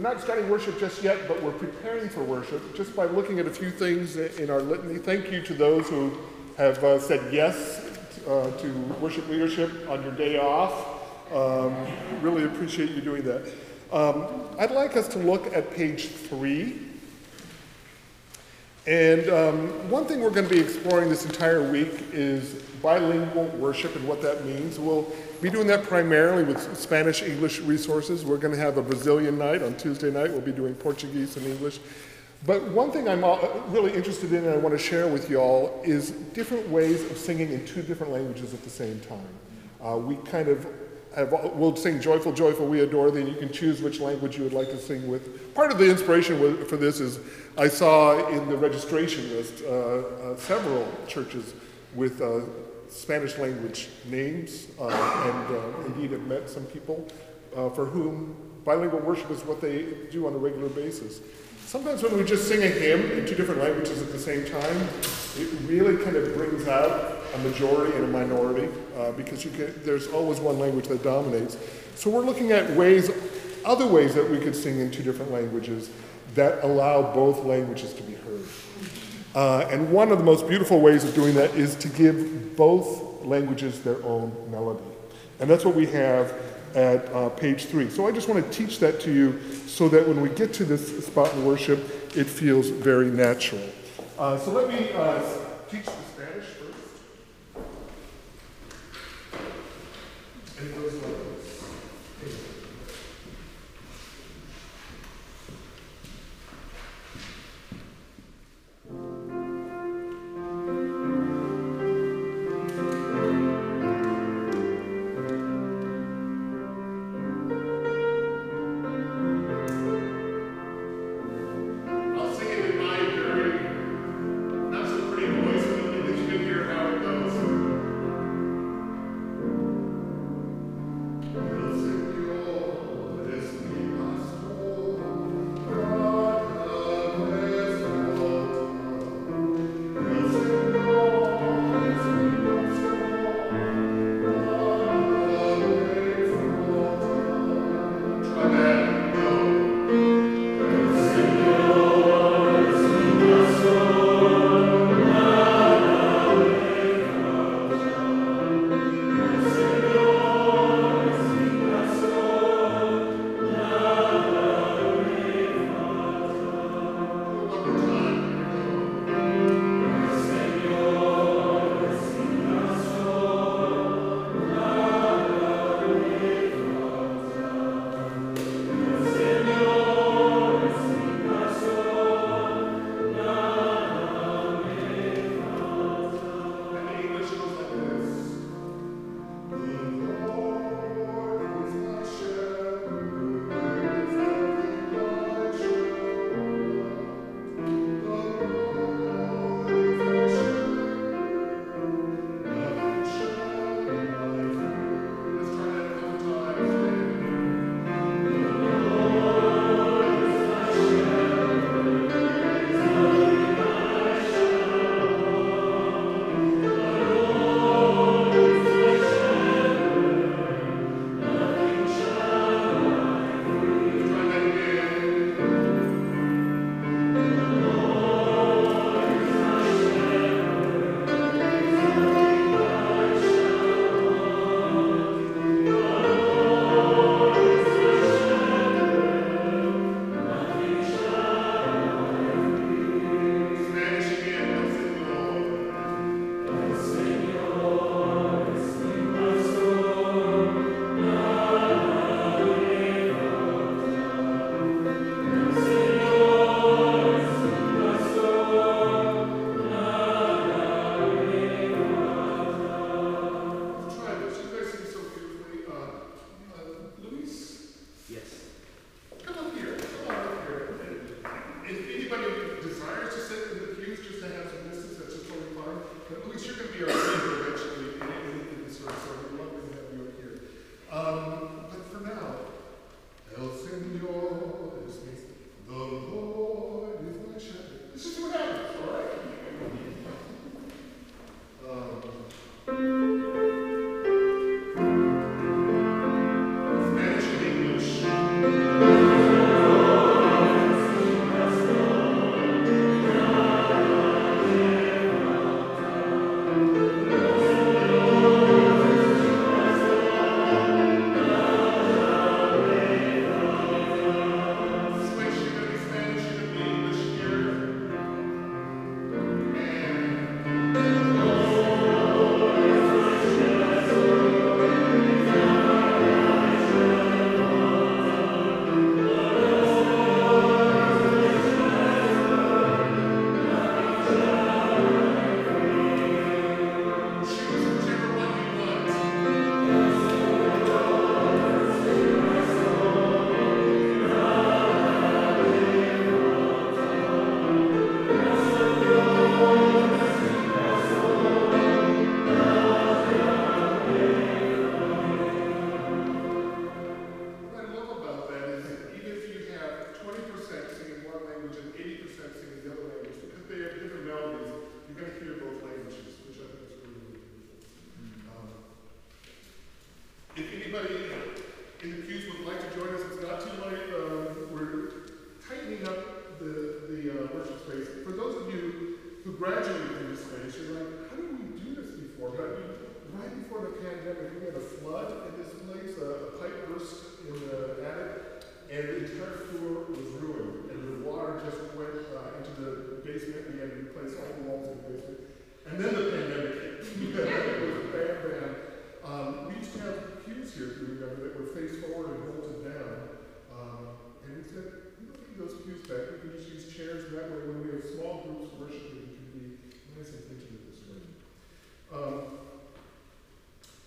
we're not starting worship just yet, but we're preparing for worship just by looking at a few things in our litany. Thank you to those who have uh, said yes uh, to worship leadership on your day off. Um, really appreciate you doing that. Um, I'd like us to look at page three. And um, one thing we're going to be exploring this entire week is bilingual worship and what that means. We'll be doing that primarily with Spanish English resources. We're going to have a Brazilian night on Tuesday night. We'll be doing Portuguese and English. But one thing I'm really interested in and I want to share with you all is different ways of singing in two different languages at the same time. Uh, we kind of have, we'll sing Joyful, Joyful, We Adore Thee, and you can choose which language you would like to sing with. Part of the inspiration for this is I saw in the registration list uh, uh, several churches with uh, Spanish language names, uh, and uh, indeed have met some people uh, for whom bilingual worship is what they do on a regular basis. Sometimes when we just sing a hymn in two different languages at the same time, it really kind of brings out a majority and a minority uh, because can, there's always one language that dominates. So we're looking at ways, other ways that we could sing in two different languages that allow both languages to be heard. Uh, and one of the most beautiful ways of doing that is to give both languages their own melody. And that's what we have at uh, page three. So I just want to teach that to you so that when we get to this spot in worship, it feels very natural. Uh, so let me uh, teach graduated this space, you're like, how did we do this before? But right before the pandemic, we had a flood in this place, a, pipe burst in the attic, and the entire floor was ruined. And the water just went uh, into the basement. We had to replace all the walls in the basement. And then the pandemic hit. bam, bam. Um, we used to have pews here, if you remember, that were face forward and bolted down. Um, and we said, we don't need those pews back. We can just use chairs. That way, when we have small groups worshiping, it can be nice and intimate this way. Um,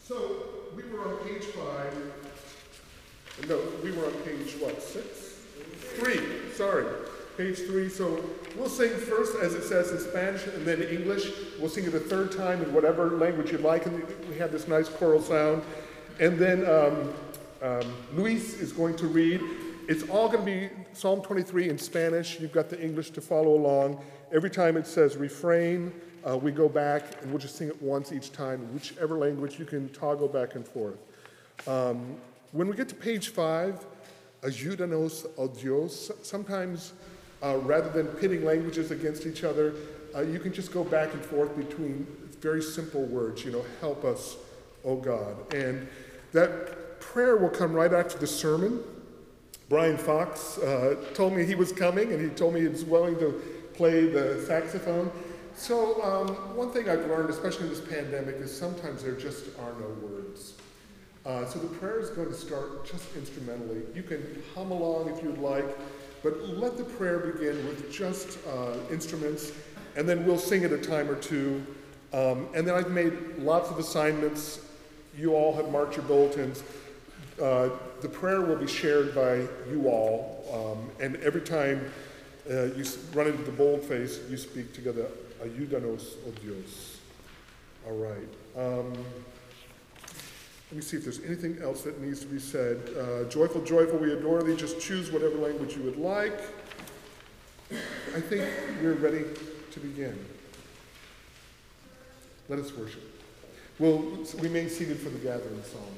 so we were on page five. No, we were on page what? Six? Three. Sorry. Page three. So we'll sing first, as it says in Spanish, and then English. We'll sing it a third time in whatever language you'd like, and we have this nice choral sound. And then um, um, Luis is going to read. It's all going to be Psalm 23 in Spanish. You've got the English to follow along. Every time it says refrain, uh, we go back and we'll just sing it once each time, whichever language you can toggle back and forth. Um, when we get to page five, ayúdanos, oh Dios, sometimes uh, rather than pitting languages against each other, uh, you can just go back and forth between very simple words, you know, help us, oh God. And that prayer will come right after the sermon. Brian Fox uh, told me he was coming, and he told me he was willing to play the saxophone. So, um, one thing I've learned, especially in this pandemic, is sometimes there just are no words. Uh, so the prayer is going to start just instrumentally. You can hum along if you'd like, but let the prayer begin with just uh, instruments, and then we'll sing it a time or two. Um, and then I've made lots of assignments. You all have marked your bulletins. Uh, the prayer will be shared by you all, um, and every time uh, you run into the bold face, you speak together, Ayúdanos, oh Dios. All right. Um, let me see if there's anything else that needs to be said. Uh, joyful, joyful, we adore thee. Just choose whatever language you would like. I think we're ready to begin. Let us worship. We'll remain seated for the gathering song.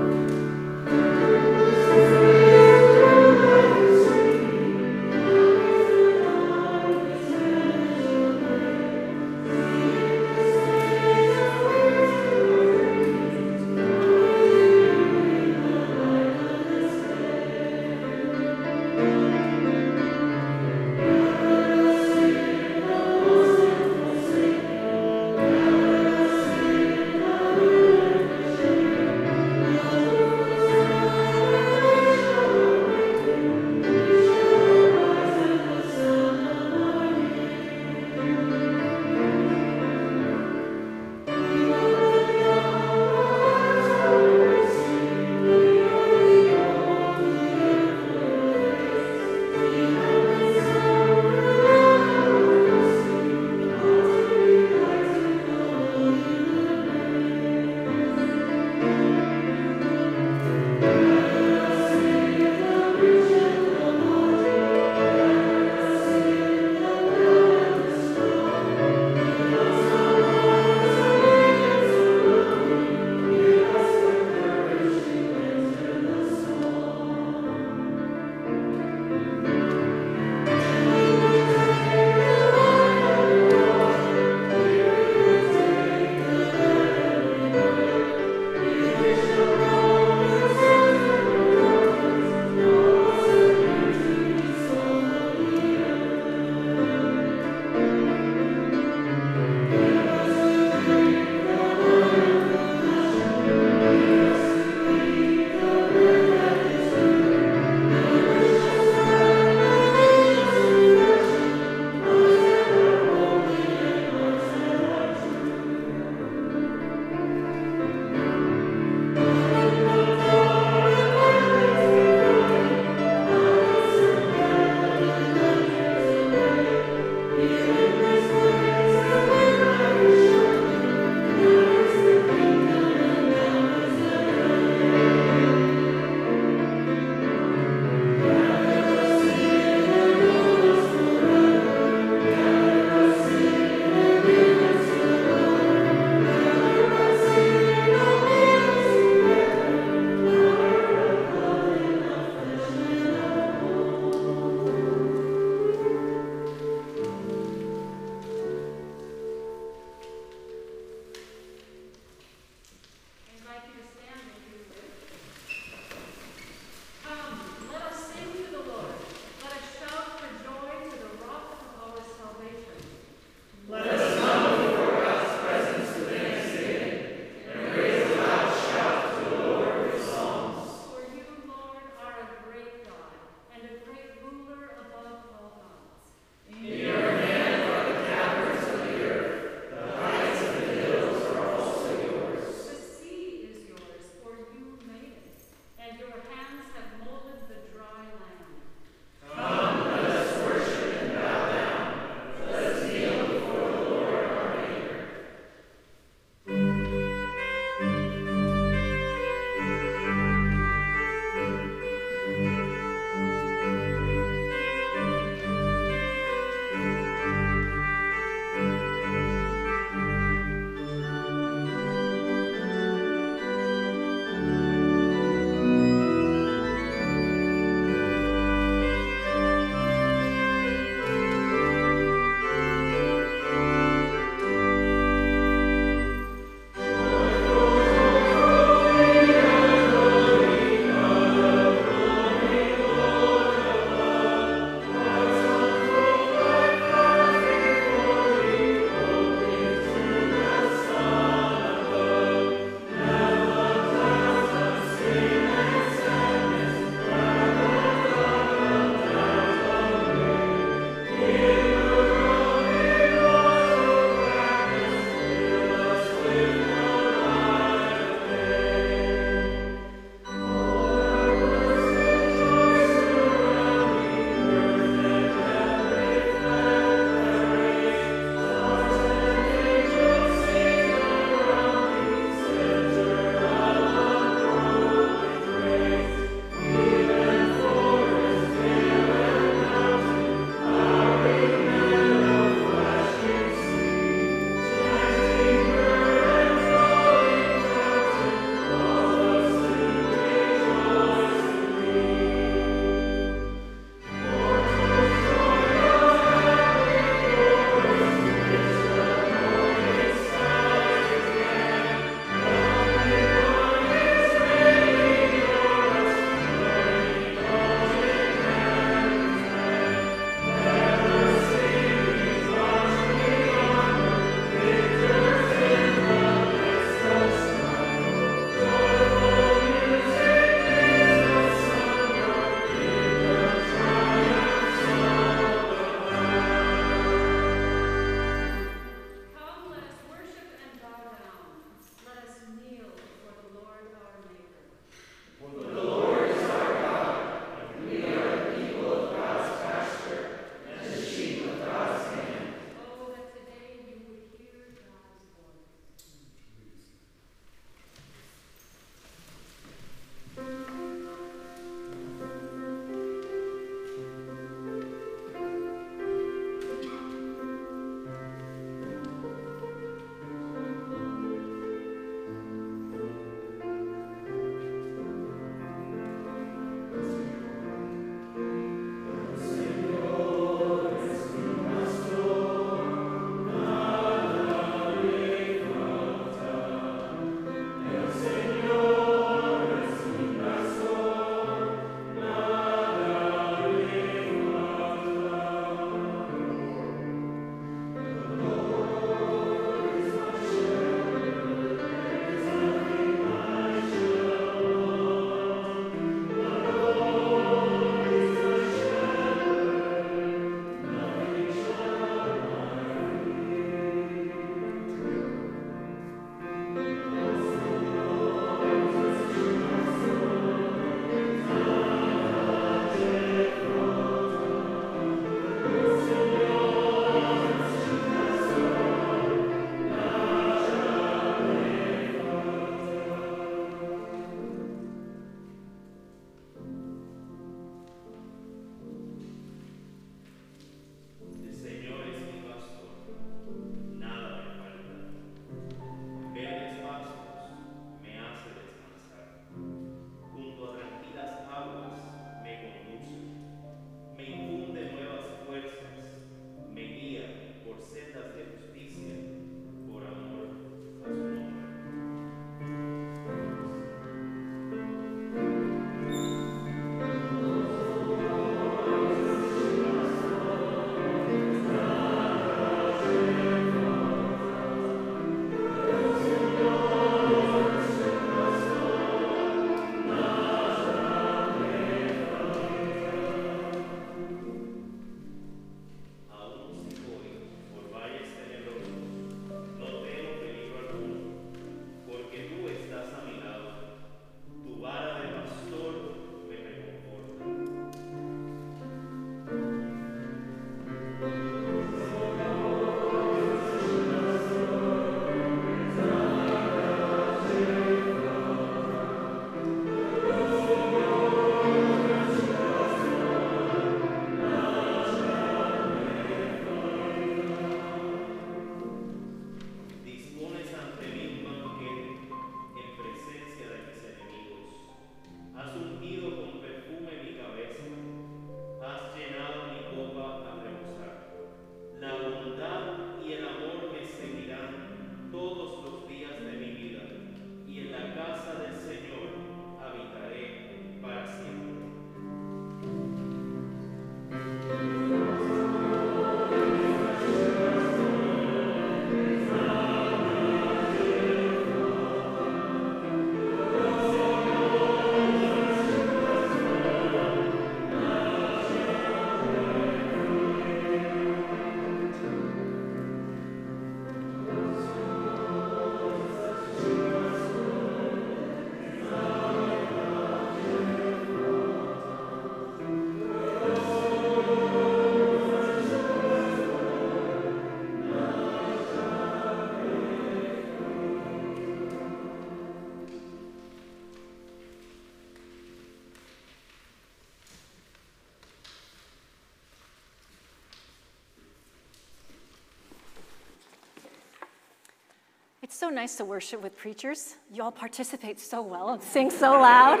so nice to worship with preachers. You all participate so well and sing so loud.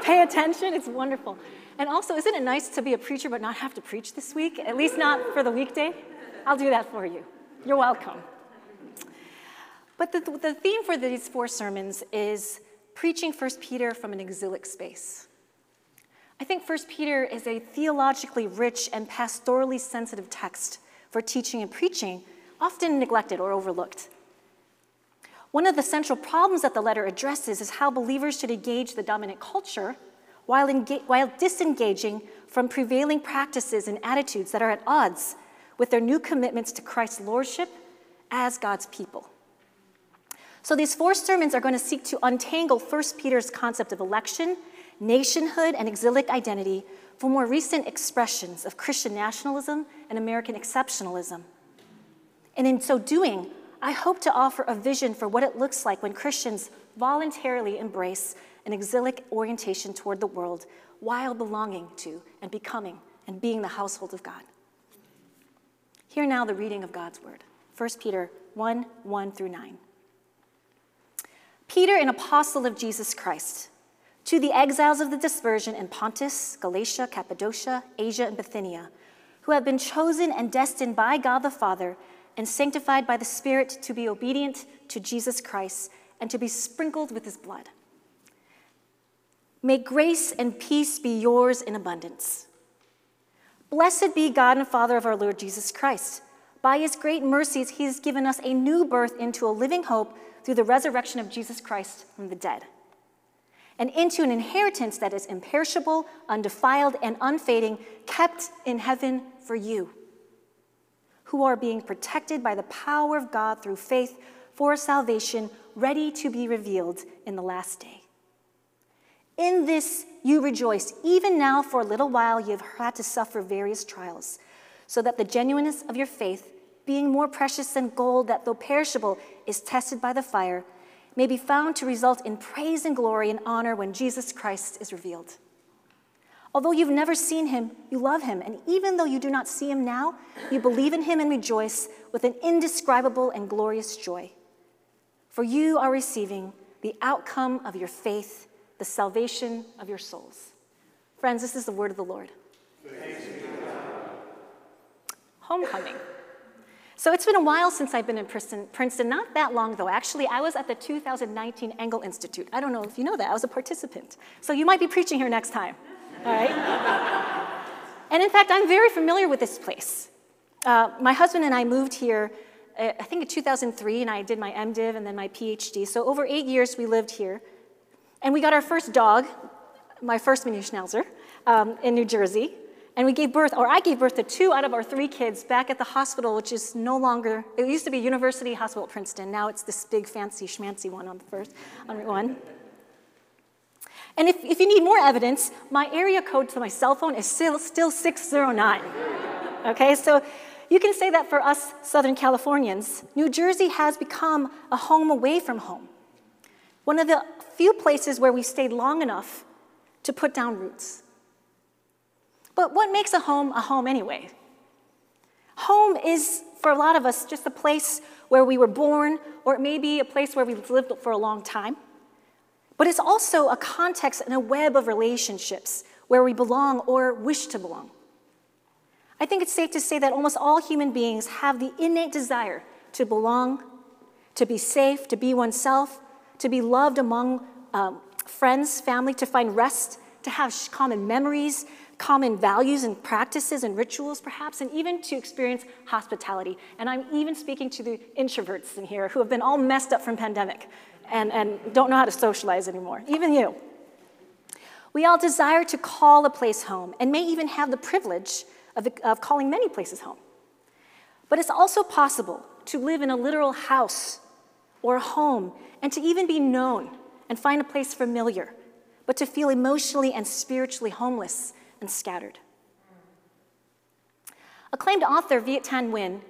Pay attention, it's wonderful. And also, isn't it nice to be a preacher but not have to preach this week? At least not for the weekday? I'll do that for you. You're welcome. But the, the theme for these four sermons is preaching 1 Peter from an exilic space. I think 1 Peter is a theologically rich and pastorally sensitive text for teaching and preaching, often neglected or overlooked. One of the central problems that the letter addresses is how believers should engage the dominant culture while, while disengaging from prevailing practices and attitudes that are at odds with their new commitments to Christ's lordship as God's people. So these four sermons are going to seek to untangle 1 Peter's concept of election, nationhood, and exilic identity for more recent expressions of Christian nationalism and American exceptionalism. And in so doing, I hope to offer a vision for what it looks like when Christians voluntarily embrace an exilic orientation toward the world while belonging to and becoming and being the household of God. Hear now the reading of God's word 1 Peter 1 1 through 9. Peter, an apostle of Jesus Christ, to the exiles of the dispersion in Pontus, Galatia, Cappadocia, Asia, and Bithynia, who have been chosen and destined by God the Father and sanctified by the Spirit to be obedient to Jesus Christ and to be sprinkled with his blood. May grace and peace be yours in abundance. Blessed be God and Father of our Lord Jesus Christ. By his great mercies, he has given us a new birth into a living hope through the resurrection of Jesus Christ from the dead, and into an inheritance that is imperishable, undefiled, and unfading, kept in heaven for you who are being protected by the power of God through faith for salvation, ready to be revealed in the last day. In this you rejoice, even now for a little while you have had to suffer various trials, so that the genuineness of your faith, being more precious than gold that though perishable is tested by the fire, may be found to result in praise and glory and honor when Jesus Christ is revealed. Although you've never seen him, you love him. And even though you do not see him now, you believe in him and rejoice with an indescribable and glorious joy. For you are receiving the outcome of your faith, the salvation of your souls. Friends, this is the word of the Lord. Homecoming. So it's been a while since I've been in Princeton, Princeton, not that long though. Actually, I was at the 2019 Engle Institute. I don't know if you know that, I was a participant. So you might be preaching here next time all right? and in fact, I'm very familiar with this place. Uh, my husband and I moved here, uh, I think in 2003, and I did my MDiv and then my PhD. So over eight years, we lived here. And we got our first dog, my first mini schnauzer, um, in New Jersey. And we gave birth, or I gave birth to two out of our three kids back at the hospital, which is no longer, it used to be University Hospital at Princeton. Now it's this big fancy schmancy one on the first, on one. And if, if you need more evidence, my area code to my cell phone is still, still 609. Okay, so you can say that for us Southern Californians, New Jersey has become a home away from home. One of the few places where we stayed long enough to put down roots. But what makes a home a home anyway? Home is, for a lot of us, just a place where we were born, or it may be a place where we've lived for a long time. But it's also a context and a web of relationships where we belong or wish to belong. I think it's safe to say that almost all human beings have the innate desire to belong, to be safe, to be oneself, to be loved among um, friends, family, to find rest, to have common memories, common values and practices and rituals, perhaps, and even to experience hospitality. And I'm even speaking to the introverts in here who have been all messed up from pandemic and, and don't know how to socialize anymore, even you. We all desire to call a place home and may even have the privilege of, of calling many places home. But it's also possible to live in a literal house or a home and to even be known and find a place familiar, but to feel emotionally and spiritually homeless and scattered. Acclaimed author Viet Thanh Nguyen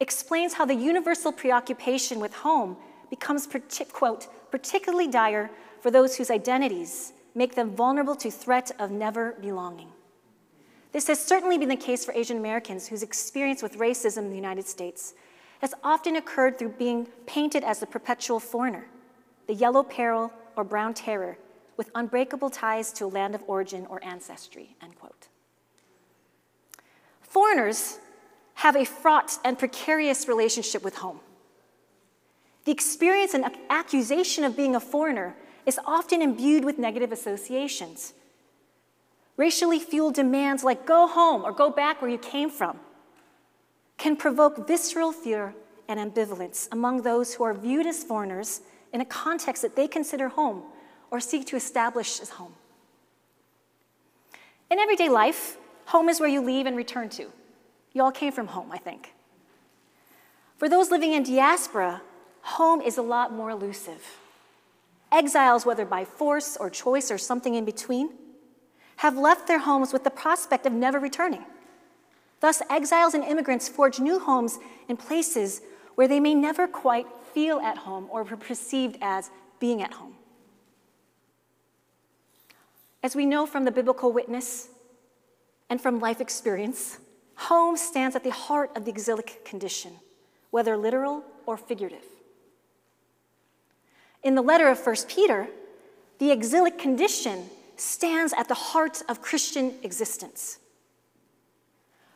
explains how the universal preoccupation with home becomes, quote, particularly dire for those whose identities make them vulnerable to threat of never belonging. This has certainly been the case for Asian Americans whose experience with racism in the United States has often occurred through being painted as the perpetual foreigner, the yellow peril or brown terror, with unbreakable ties to a land of origin or ancestry, end quote. Foreigners have a fraught and precarious relationship with home. The experience and accusation of being a foreigner is often imbued with negative associations. Racially fueled demands like go home or go back where you came from can provoke visceral fear and ambivalence among those who are viewed as foreigners in a context that they consider home or seek to establish as home. In everyday life, home is where you leave and return to. You all came from home, I think. For those living in diaspora, home is a lot more elusive. Exiles, whether by force or choice or something in between, have left their homes with the prospect of never returning. Thus, exiles and immigrants forge new homes in places where they may never quite feel at home or be perceived as being at home. As we know from the biblical witness and from life experience, home stands at the heart of the exilic condition, whether literal or figurative. In the letter of 1 Peter, the exilic condition stands at the heart of Christian existence.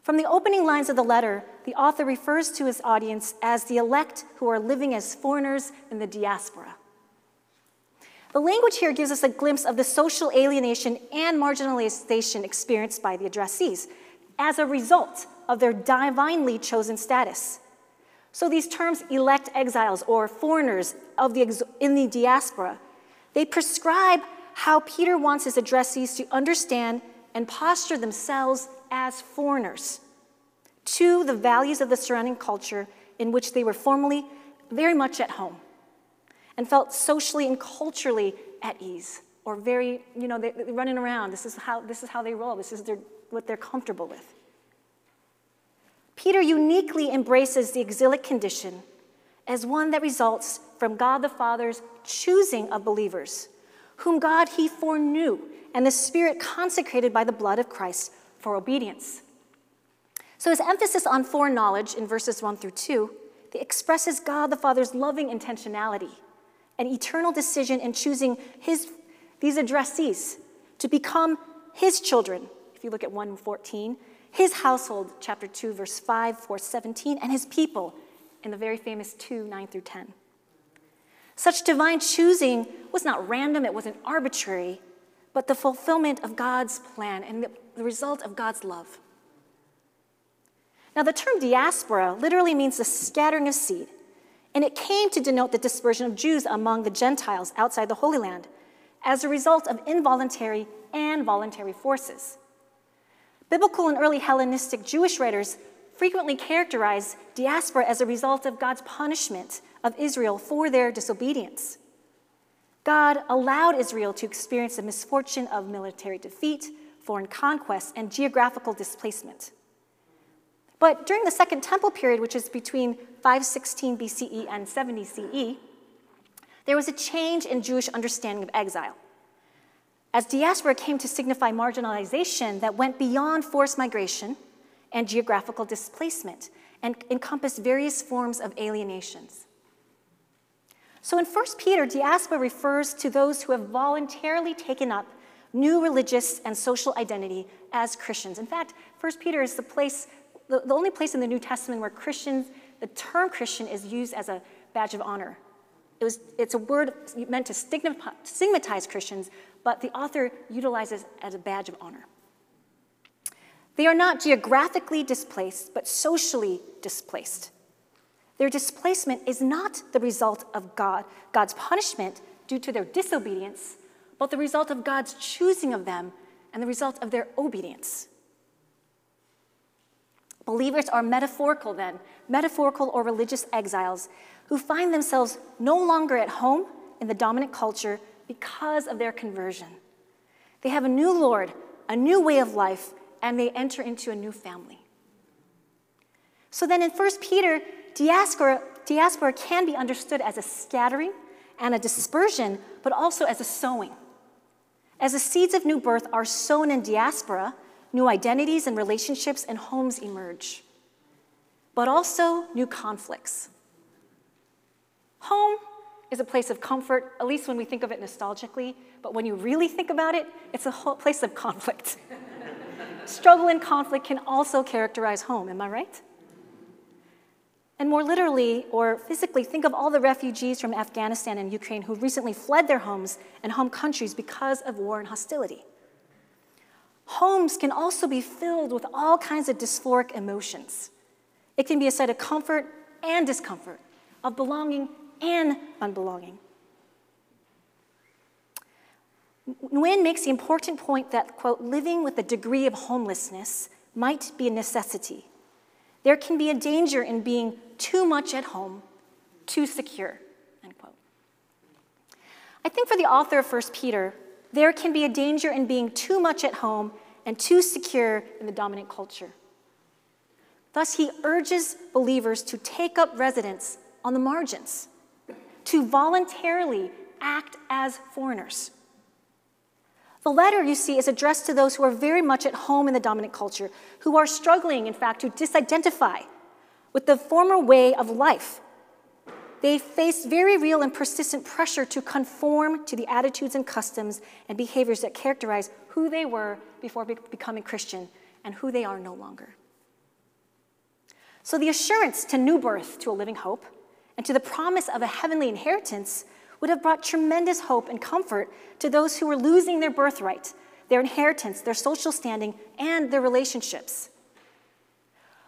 From the opening lines of the letter, the author refers to his audience as the elect who are living as foreigners in the diaspora. The language here gives us a glimpse of the social alienation and marginalization experienced by the addressees as a result of their divinely chosen status. So these terms, elect exiles or foreigners of the, in the diaspora, they prescribe how Peter wants his addressees to understand and posture themselves as foreigners to the values of the surrounding culture in which they were formerly very much at home and felt socially and culturally at ease or very, you know, they, are running around. This is how, this is how they roll. This is their, what they're comfortable with. Peter uniquely embraces the exilic condition as one that results from God the Father's choosing of believers, whom God he foreknew, and the Spirit consecrated by the blood of Christ for obedience. So his emphasis on foreknowledge in verses 1 through 2 expresses God the Father's loving intentionality an eternal decision in choosing his, these addressees to become his children. If you look at 114, his household, chapter 2, verse 5, 4, 17, and his people in the very famous 2, 9 through 10. Such divine choosing was not random, it wasn't arbitrary, but the fulfillment of God's plan and the, result of God's love. Now, the term diaspora literally means the scattering of seed and it came to denote the dispersion of Jews among the Gentiles outside the Holy Land as a result of involuntary and voluntary forces. Biblical and early Hellenistic Jewish writers frequently characterize diaspora as a result of God's punishment of Israel for their disobedience. God allowed Israel to experience the misfortune of military defeat, foreign conquest, and geographical displacement. But during the Second Temple period, which is between 516 BCE and 70 CE, there was a change in Jewish understanding of exile. As diaspora came to signify marginalization that went beyond forced migration and geographical displacement and encompassed various forms of alienations. So in 1 Peter, diaspora refers to those who have voluntarily taken up new religious and social identity as Christians. In fact, 1 Peter is the place, the, the only place in the New Testament where Christians the term Christian is used as a badge of honor. It was, it's a word meant to stigmatize Christians, but the author utilizes as a badge of honor. They are not geographically displaced, but socially displaced. Their displacement is not the result of God, God's punishment due to their disobedience, but the result of God's choosing of them and the result of their obedience. Believers are metaphorical then, metaphorical or religious exiles who find themselves no longer at home in the dominant culture because of their conversion. They have a new Lord, a new way of life, and they enter into a new family. So then in 1 Peter, diaspora, diaspora can be understood as a scattering and a dispersion, but also as a sowing. As the seeds of new birth are sown in diaspora, new identities and relationships and homes emerge. but also new conflicts. Home is a place of comfort, at least when we think of it nostalgically, but when you really think about it, it's a place of conflict. Struggle and conflict can also characterize home, am I right? And more literally or physically, think of all the refugees from Afghanistan and Ukraine who recently fled their homes and home countries because of war and hostility. Homes can also be filled with all kinds of dysphoric emotions. It can be a site of comfort and discomfort, of belonging and unbelonging. Nguyen makes the important point that, quote, living with a degree of homelessness might be a necessity. There can be a danger in being too much at home, too secure, end quote. I think for the author of 1 Peter, there can be a danger in being too much at home and too secure in the dominant culture. Thus, he urges believers to take up residence on the margins, to voluntarily act as foreigners. The letter, you see, is addressed to those who are very much at home in the dominant culture, who are struggling, in fact, to disidentify with the former way of life they face very real and persistent pressure to conform to the attitudes and customs and behaviors that characterize who they were before be- becoming Christian and who they are no longer. So, the assurance to new birth to a living hope and to the promise of a heavenly inheritance would have brought tremendous hope and comfort to those who were losing their birthright, their inheritance, their social standing, and their relationships.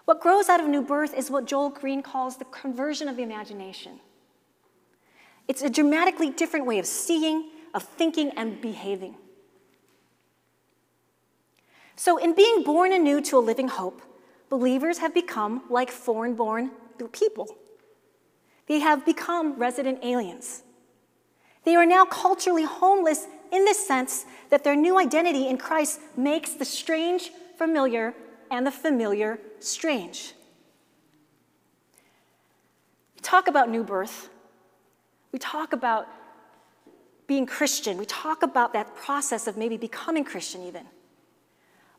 What grows out of new birth is what Joel Green calls the conversion of the imagination. It's a dramatically different way of seeing, of thinking, and behaving. So, in being born anew to a living hope, believers have become like foreign born people. They have become resident aliens. They are now culturally homeless in the sense that their new identity in Christ makes the strange familiar and the familiar strange. We talk about new birth. We talk about being Christian. We talk about that process of maybe becoming Christian, even.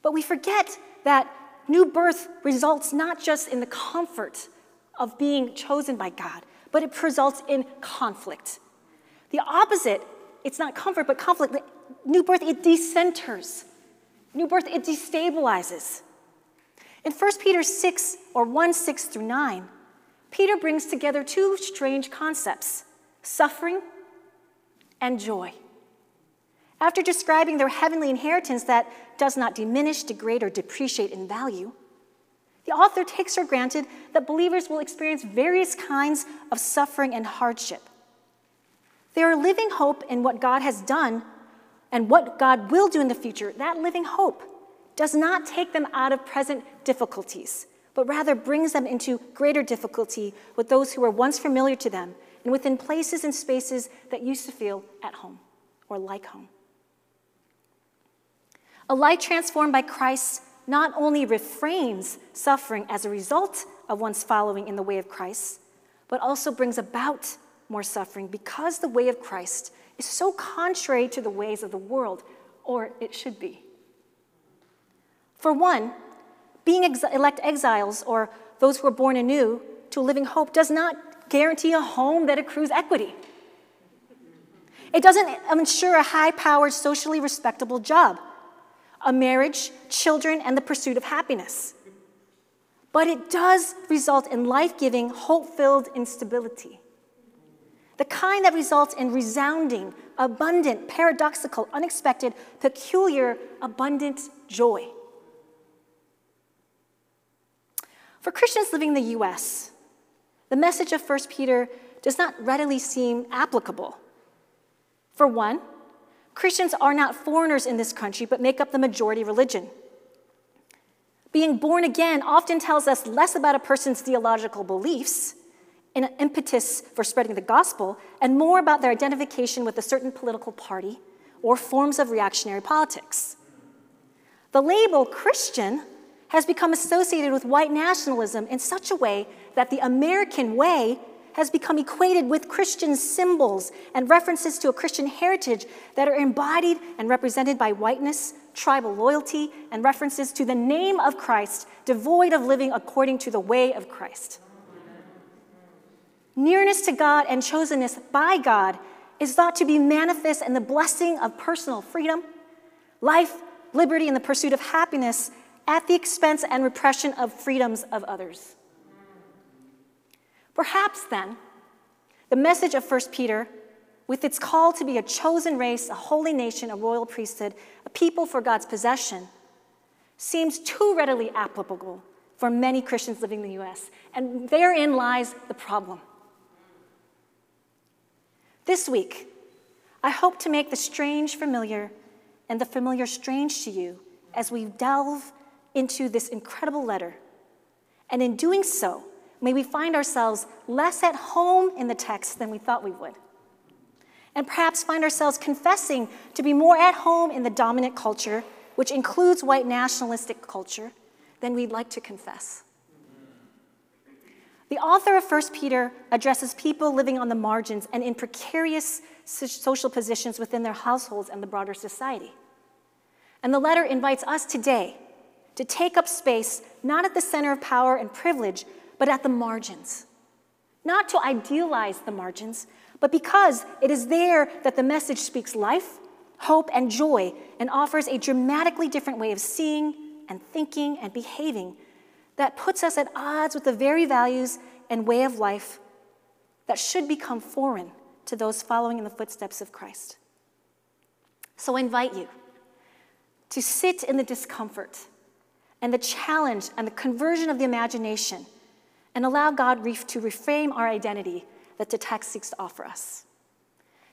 But we forget that new birth results not just in the comfort of being chosen by God, but it results in conflict. The opposite, it's not comfort, but conflict. New birth, it decenters. New birth, it destabilizes. In 1 Peter 6, or 1 6 through 9, Peter brings together two strange concepts suffering and joy. After describing their heavenly inheritance that does not diminish, degrade, or depreciate in value, the author takes for granted that believers will experience various kinds of suffering and hardship. They are living hope in what God has done and what God will do in the future. That living hope does not take them out of present difficulties, but rather brings them into greater difficulty with those who were once familiar to them and within places and spaces that used to feel at home or like home. A life transformed by Christ not only refrains suffering as a result of one's following in the way of Christ, but also brings about more suffering because the way of Christ is so contrary to the ways of the world, or it should be. For one, being ex- elect exiles or those who are born anew to a living hope does not guarantee a home that accrues equity. It doesn't ensure a high powered, socially respectable job, a marriage, children, and the pursuit of happiness. But it does result in life giving, hope filled instability. The kind that results in resounding, abundant, paradoxical, unexpected, peculiar, abundant joy. For Christians living in the US, the message of 1 Peter does not readily seem applicable. For one, Christians are not foreigners in this country, but make up the majority religion. Being born again often tells us less about a person's theological beliefs and an impetus for spreading the gospel, and more about their identification with a certain political party or forms of reactionary politics. The label Christian has become associated with white nationalism in such a way that the American way has become equated with Christian symbols and references to a Christian heritage that are embodied and represented by whiteness, tribal loyalty, and references to the name of Christ, devoid of living according to the way of Christ. Nearness to God and chosenness by God is thought to be manifest in the blessing of personal freedom, life, liberty, and the pursuit of happiness at the expense and repression of freedoms of others. Perhaps then, the message of 1 Peter, with its call to be a chosen race, a holy nation, a royal priesthood, a people for God's possession, seems too readily applicable for many Christians living in the US. And therein lies the problem. This week, I hope to make the strange familiar and the familiar strange to you as we delve into this incredible letter. And in doing so, may we find ourselves less at home in the text than we thought we would. And perhaps find ourselves confessing to be more at home in the dominant culture, which includes white nationalistic culture, than we'd like to confess. The author of 1 Peter addresses people living on the margins and in precarious social positions within their households and the broader society. And the letter invites us today to take up space not at the center of power and privilege, but at the margins. Not to idealize the margins, but because it is there that the message speaks life, hope, and joy and offers a dramatically different way of seeing and thinking and behaving that puts us at odds with the very values and way of life that should become foreign to those following in the footsteps of Christ. So I invite you to sit in the discomfort and the challenge and the conversion of the imagination and allow God to reframe our identity that the text seeks to offer us.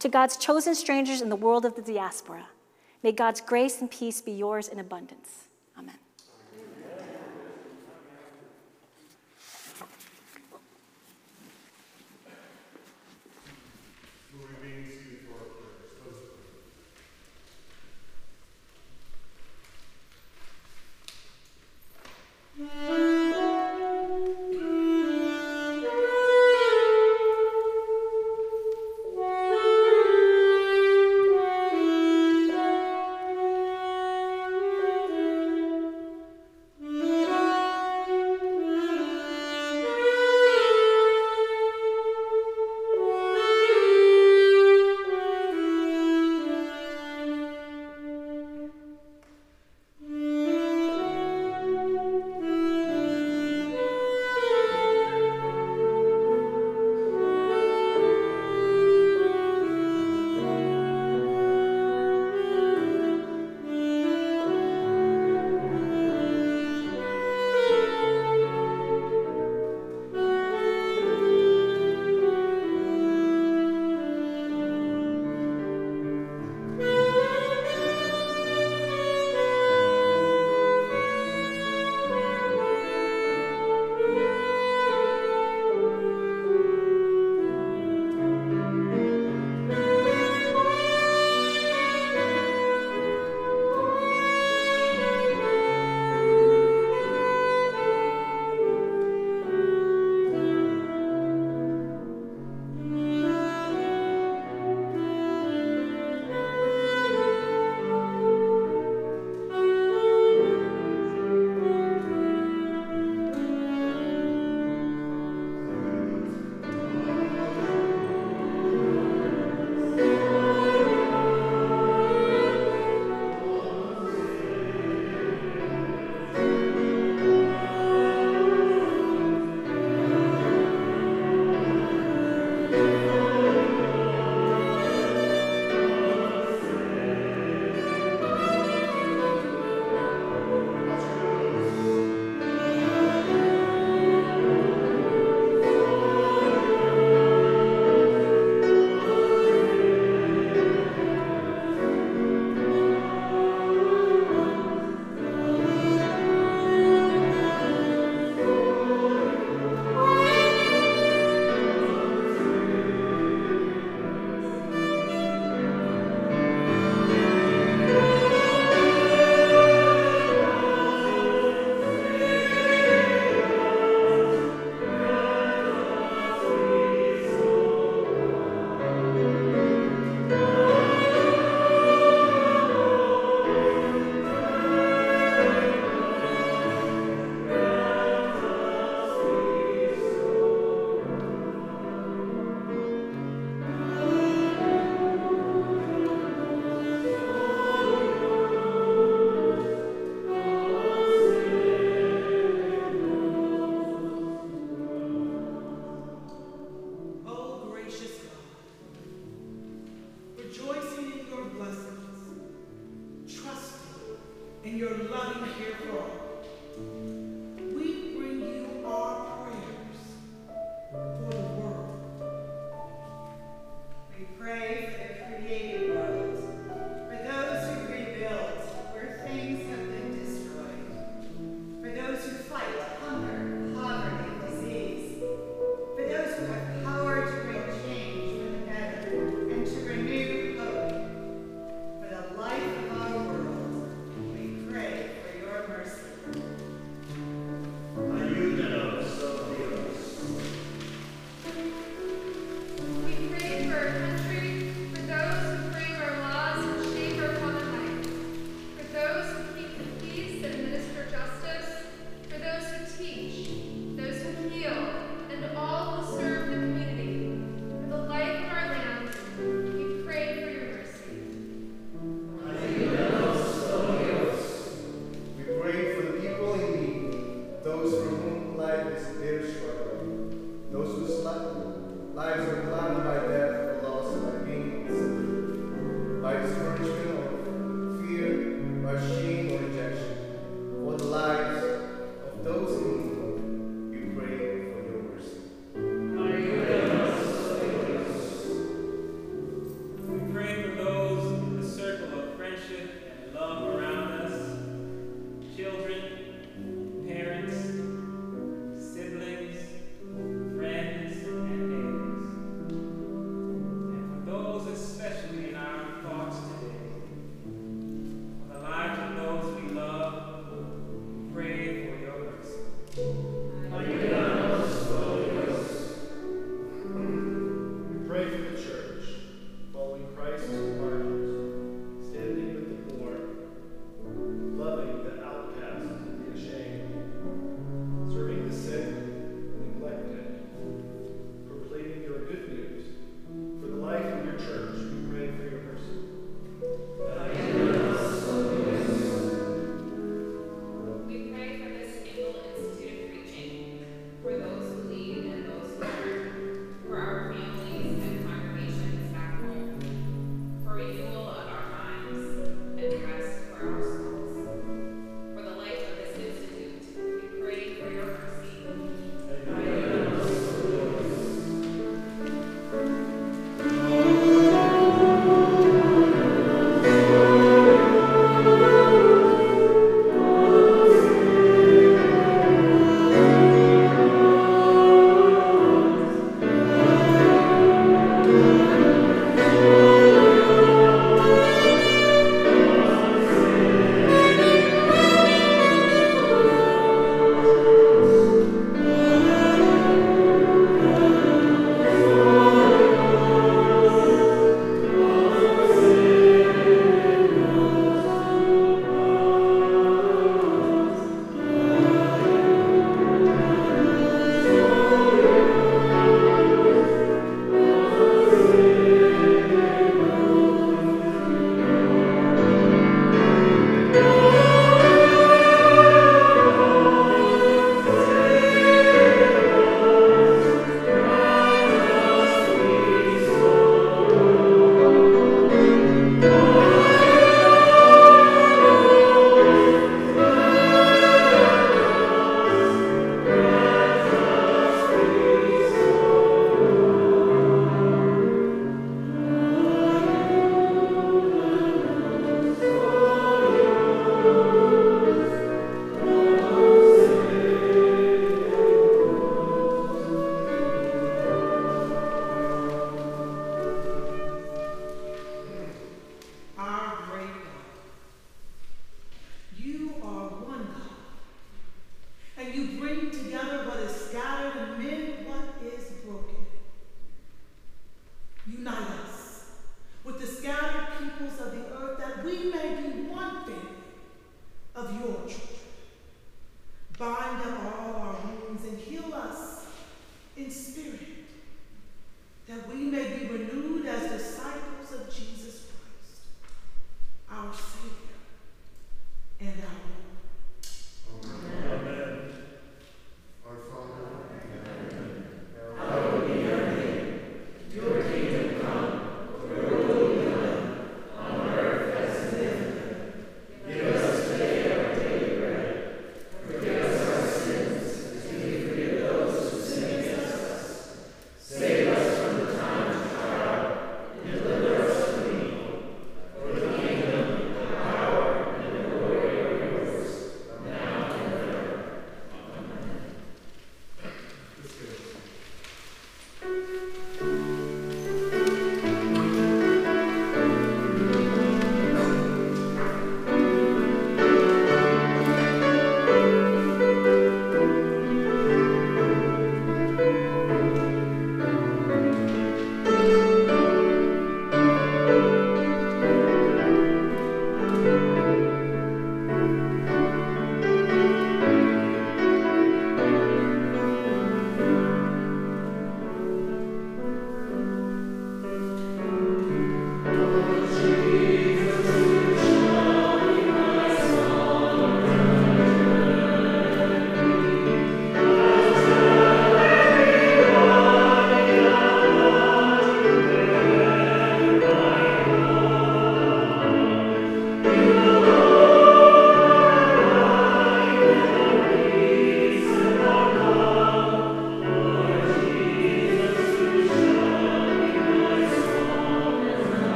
To God's chosen strangers in the world of the diaspora, may God's grace and peace be yours in abundance. Amen. Mm.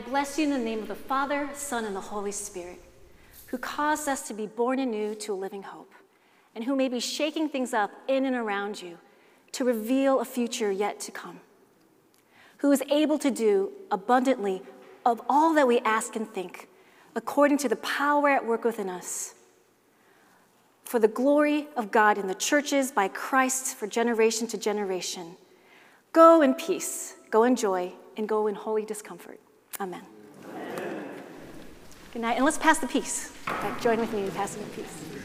I bless you in the name of the Father, Son, and the Holy Spirit, who caused us to be born anew to a living hope, and who may be shaking things up in and around you to reveal a future yet to come, who is able to do abundantly of all that we ask and think, according to the power at work within us. For the glory of God in the churches by Christ for generation to generation. Go in peace, go in joy, and go in holy discomfort. Amen. Good night, and let's pass the peace. Right, Join with me in passing the peace.